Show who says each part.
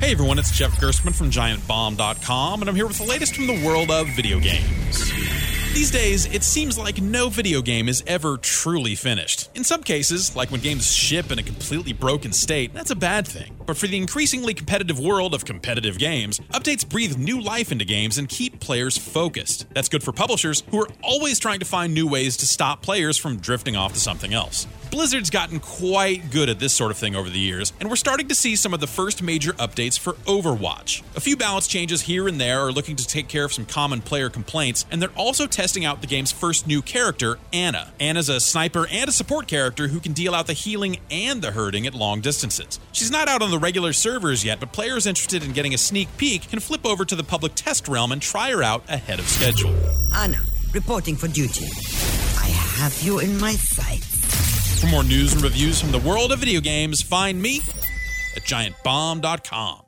Speaker 1: Hey everyone, it's Jeff Gerstmann from GiantBomb.com, and I'm here with the latest from the world of video games. These days, it seems like no video game is ever truly finished. In some cases, like when games ship in a completely broken state, that's a bad thing. But for the increasingly competitive world of competitive games, updates breathe new life into games and keep players focused. That's good for publishers who are always trying to find new ways to stop players from drifting off to something else. Blizzard's gotten quite good at this sort of thing over the years, and we're starting to see some of the first major updates for Overwatch. A few balance changes here and there are looking to take care of some common player complaints, and they're also testing out the game's first new character, Ana. Ana's a sniper and a support character who can deal out the healing and the hurting at long distances. She's not out on the regular servers yet, but players interested in getting a sneak peek can flip over to the public test realm and try her out ahead of schedule.
Speaker 2: Ana, reporting for duty. I have you in my sights.
Speaker 1: For more news and reviews from the world of video games, find me at giantbomb.com.